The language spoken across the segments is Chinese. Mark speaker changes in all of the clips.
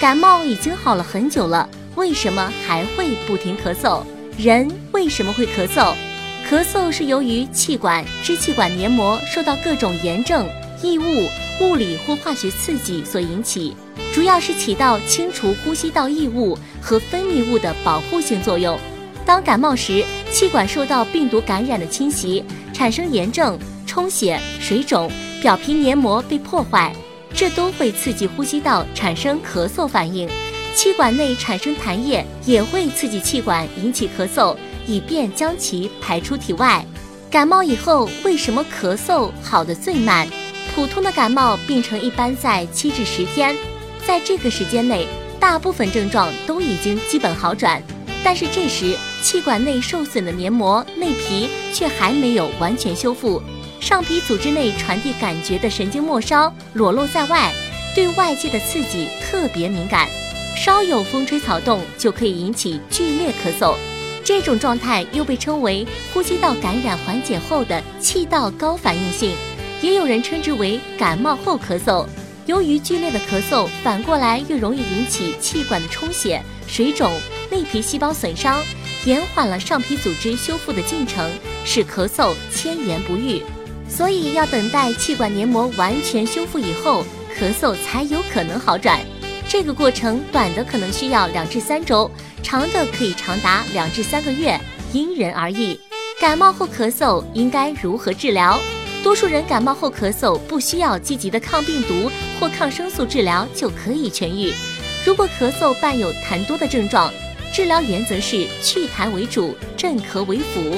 Speaker 1: 感冒已经好了很久了，为什么还会不停咳嗽？人为什么会咳嗽？咳嗽是由于气管、支气管黏膜受到各种炎症、异物、物理或化学刺激所引起，主要是起到清除呼吸道异物和分泌物的保护性作用。当感冒时，气管受到病毒感染的侵袭，产生炎症、充血、水肿，表皮黏膜被破坏。这都会刺激呼吸道产生咳嗽反应，气管内产生痰液也会刺激气管引起咳嗽，以便将其排出体外。感冒以后为什么咳嗽好的最慢？普通的感冒病程一般在七至十天，在这个时间内，大部分症状都已经基本好转，但是这时气管内受损的黏膜内皮却还没有完全修复。上皮组织内传递感觉的神经末梢裸露在外，对外界的刺激特别敏感，稍有风吹草动就可以引起剧烈咳嗽。这种状态又被称为呼吸道感染缓解后的气道高反应性，也有人称之为感冒后咳嗽。由于剧烈的咳嗽，反过来又容易引起气管的充血、水肿、内皮细胞损伤，延缓了上皮组织修复的进程，使咳嗽千言不愈。所以要等待气管黏膜完全修复以后，咳嗽才有可能好转。这个过程短的可能需要两至三周，长的可以长达两至三个月，因人而异。感冒后咳嗽应该如何治疗？多数人感冒后咳嗽不需要积极的抗病毒或抗生素治疗就可以痊愈。如果咳嗽伴有痰多的症状，治疗原则是祛痰为主，镇咳为辅。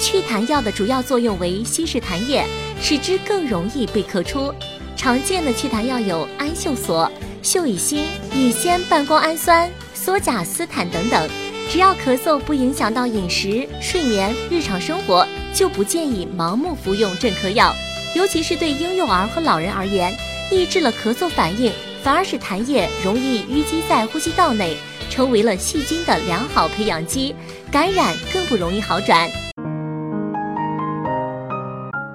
Speaker 1: 祛痰药的主要作用为稀释痰液，使之更容易被咳出。常见的祛痰药有氨溴索、溴乙酰、乙酰半胱氨酸、羧甲斯坦等等。只要咳嗽不影响到饮食、睡眠、日常生活，就不建议盲目服用镇咳药。尤其是对婴幼儿和老人而言，抑制了咳嗽反应，反而使痰液容易淤积在呼吸道内，成为了细菌的良好培养基，感染更不容易好转。